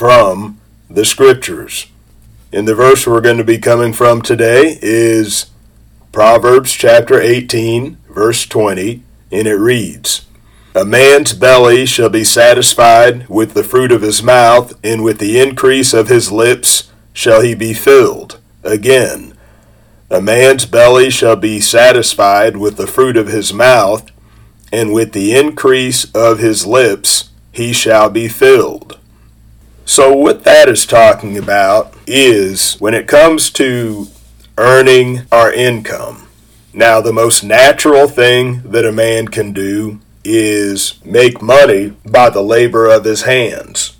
from the scriptures. And the verse we're going to be coming from today is Proverbs chapter 18, verse 20, and it reads, A man's belly shall be satisfied with the fruit of his mouth, and with the increase of his lips shall he be filled. Again, a man's belly shall be satisfied with the fruit of his mouth, and with the increase of his lips he shall be filled. So, what that is talking about is when it comes to earning our income. Now, the most natural thing that a man can do is make money by the labor of his hands.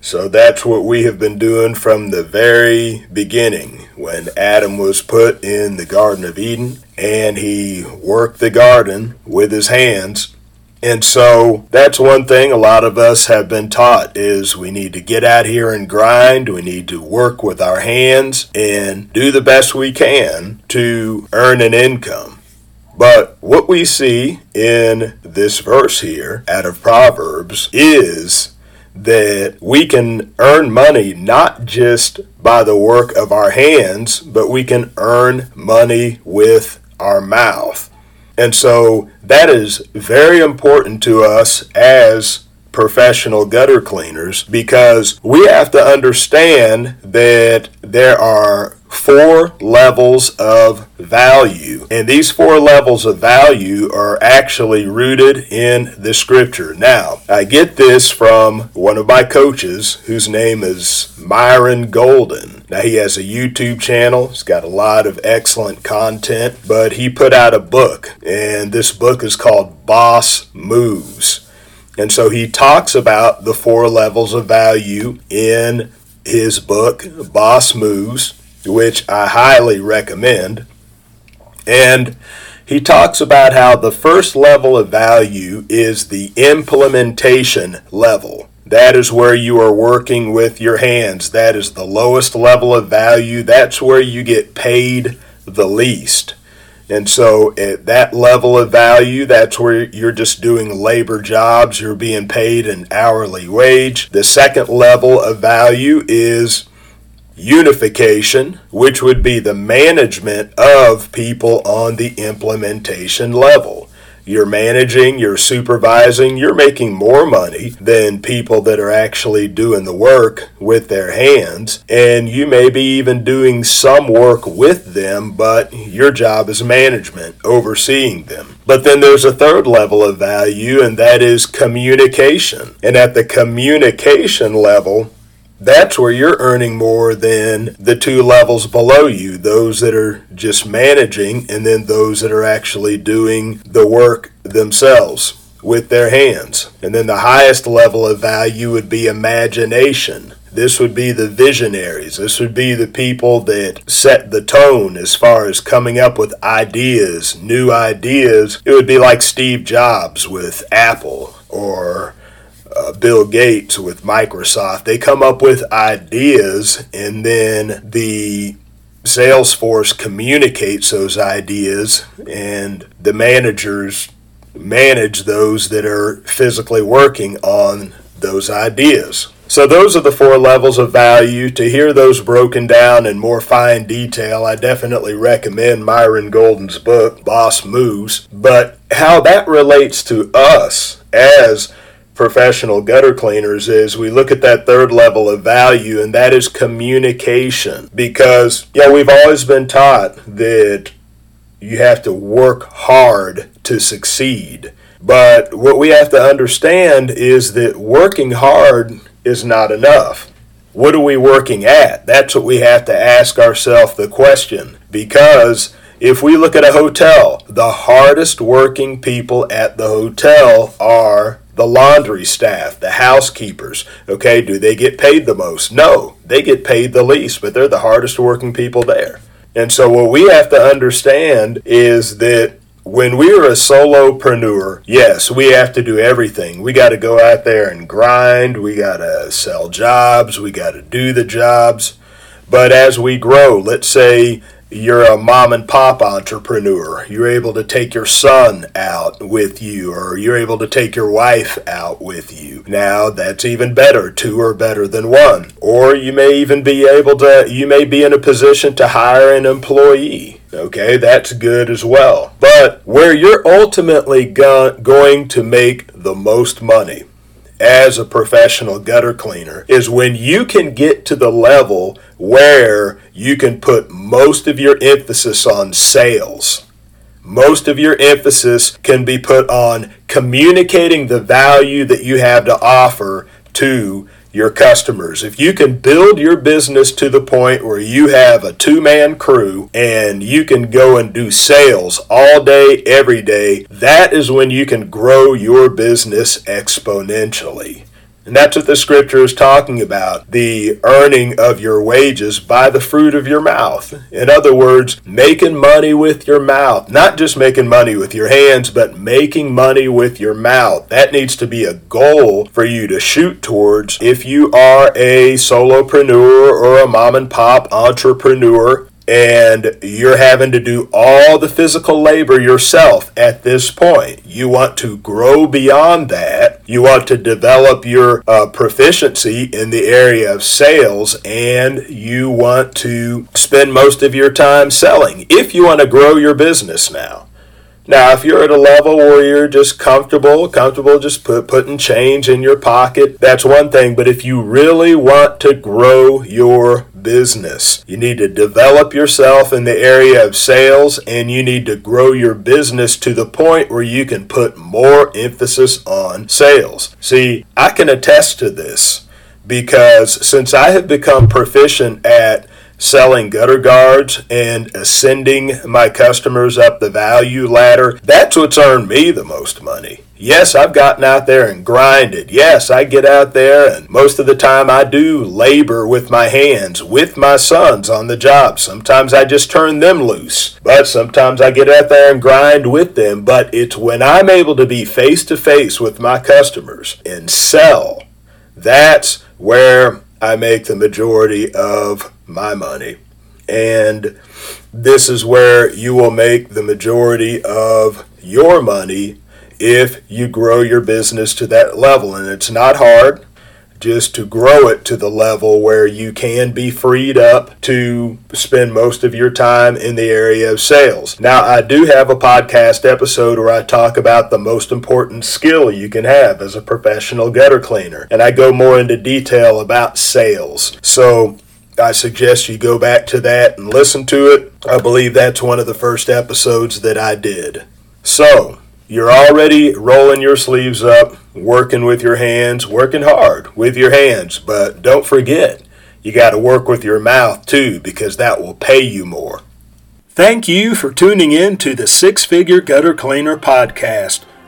So that's what we have been doing from the very beginning when Adam was put in the Garden of Eden and he worked the garden with his hands and so that's one thing a lot of us have been taught is we need to get out here and grind. We need to work with our hands and do the best we can to earn an income. But what we see in this verse here out of Proverbs is that we can earn money not just by the work of our hands, but we can earn money with our mouth. And so that is very important to us as professional gutter cleaners because we have to understand that there are four levels of value. And these four levels of value are actually rooted in the scripture. Now, I get this from one of my coaches whose name is Myron Golden. Now, he has a YouTube channel, he's got a lot of excellent content, but he put out a book, and this book is called Boss Moves. And so he talks about the four levels of value in his book, Boss Moves which I highly recommend. And he talks about how the first level of value is the implementation level. That is where you are working with your hands. That is the lowest level of value. That's where you get paid the least. And so at that level of value, that's where you're just doing labor jobs. You're being paid an hourly wage. The second level of value is unification, which would be the management of people on the implementation level. You're managing, you're supervising, you're making more money than people that are actually doing the work with their hands. And you may be even doing some work with them, but your job is management, overseeing them. But then there's a third level of value, and that is communication. And at the communication level, that's where you're earning more than the two levels below you those that are just managing and then those that are actually doing the work themselves with their hands. And then the highest level of value would be imagination. This would be the visionaries. This would be the people that set the tone as far as coming up with ideas, new ideas. It would be like Steve Jobs with Apple or uh, Bill Gates with Microsoft. They come up with ideas and then the Salesforce communicates those ideas and the managers manage those that are physically working on those ideas. So, those are the four levels of value. To hear those broken down in more fine detail, I definitely recommend Myron Golden's book, Boss Moves. But how that relates to us as professional gutter cleaners is we look at that third level of value, and that is communication. Because, yeah, we've always been taught that you have to work hard to succeed. But what we have to understand is that working hard is not enough. What are we working at? That's what we have to ask ourselves the question. Because if we look at a hotel, the hardest working people at the hotel are the laundry staff, the housekeepers. Okay, do they get paid the most? No, they get paid the least, but they're the hardest working people there. And so, what we have to understand is that when we're a solopreneur, yes, we have to do everything. We got to go out there and grind. We got to sell jobs. We got to do the jobs. But as we grow, let's say you're a mom and pop entrepreneur. You're able to take your son out with you, or you're able to take your wife out with you. Now, that's even better. Two are better than one. Or you may even be able to, you may be in a position to hire an employee. Okay, that's good as well. But where you're ultimately go- going to make the most money as a professional gutter cleaner is when you can get to the level where you can put most of your emphasis on sales. Most of your emphasis can be put on communicating the value that you have to offer to your customers. If you can build your business to the point where you have a two man crew and you can go and do sales all day, every day, that is when you can grow your business exponentially. And that's what the scripture is talking about the earning of your wages by the fruit of your mouth. In other words, making money with your mouth. Not just making money with your hands, but making money with your mouth. That needs to be a goal for you to shoot towards if you are a solopreneur or a mom and pop entrepreneur and you're having to do all the physical labor yourself at this point. You want to grow beyond that. You want to develop your uh, proficiency in the area of sales, and you want to spend most of your time selling if you want to grow your business now. Now, if you're at a level where you're just comfortable, comfortable just put, putting change in your pocket, that's one thing. But if you really want to grow your business. You need to develop yourself in the area of sales and you need to grow your business to the point where you can put more emphasis on sales. See, I can attest to this because since I have become proficient at selling gutter guards and ascending my customers up the value ladder, that's what's earned me the most money. Yes, I've gotten out there and grinded. Yes, I get out there and most of the time I do labor with my hands, with my sons on the job. Sometimes I just turn them loose, but sometimes I get out there and grind with them. But it's when I'm able to be face to face with my customers and sell, that's where I make the majority of my money. And this is where you will make the majority of your money if you grow your business to that level. And it's not hard just to grow it to the level where you can be freed up to spend most of your time in the area of sales. Now, I do have a podcast episode where I talk about the most important skill you can have as a professional gutter cleaner, and I go more into detail about sales. So, I suggest you go back to that and listen to it. I believe that's one of the first episodes that I did. So, you're already rolling your sleeves up, working with your hands, working hard with your hands, but don't forget, you got to work with your mouth too because that will pay you more. Thank you for tuning in to the Six Figure Gutter Cleaner podcast.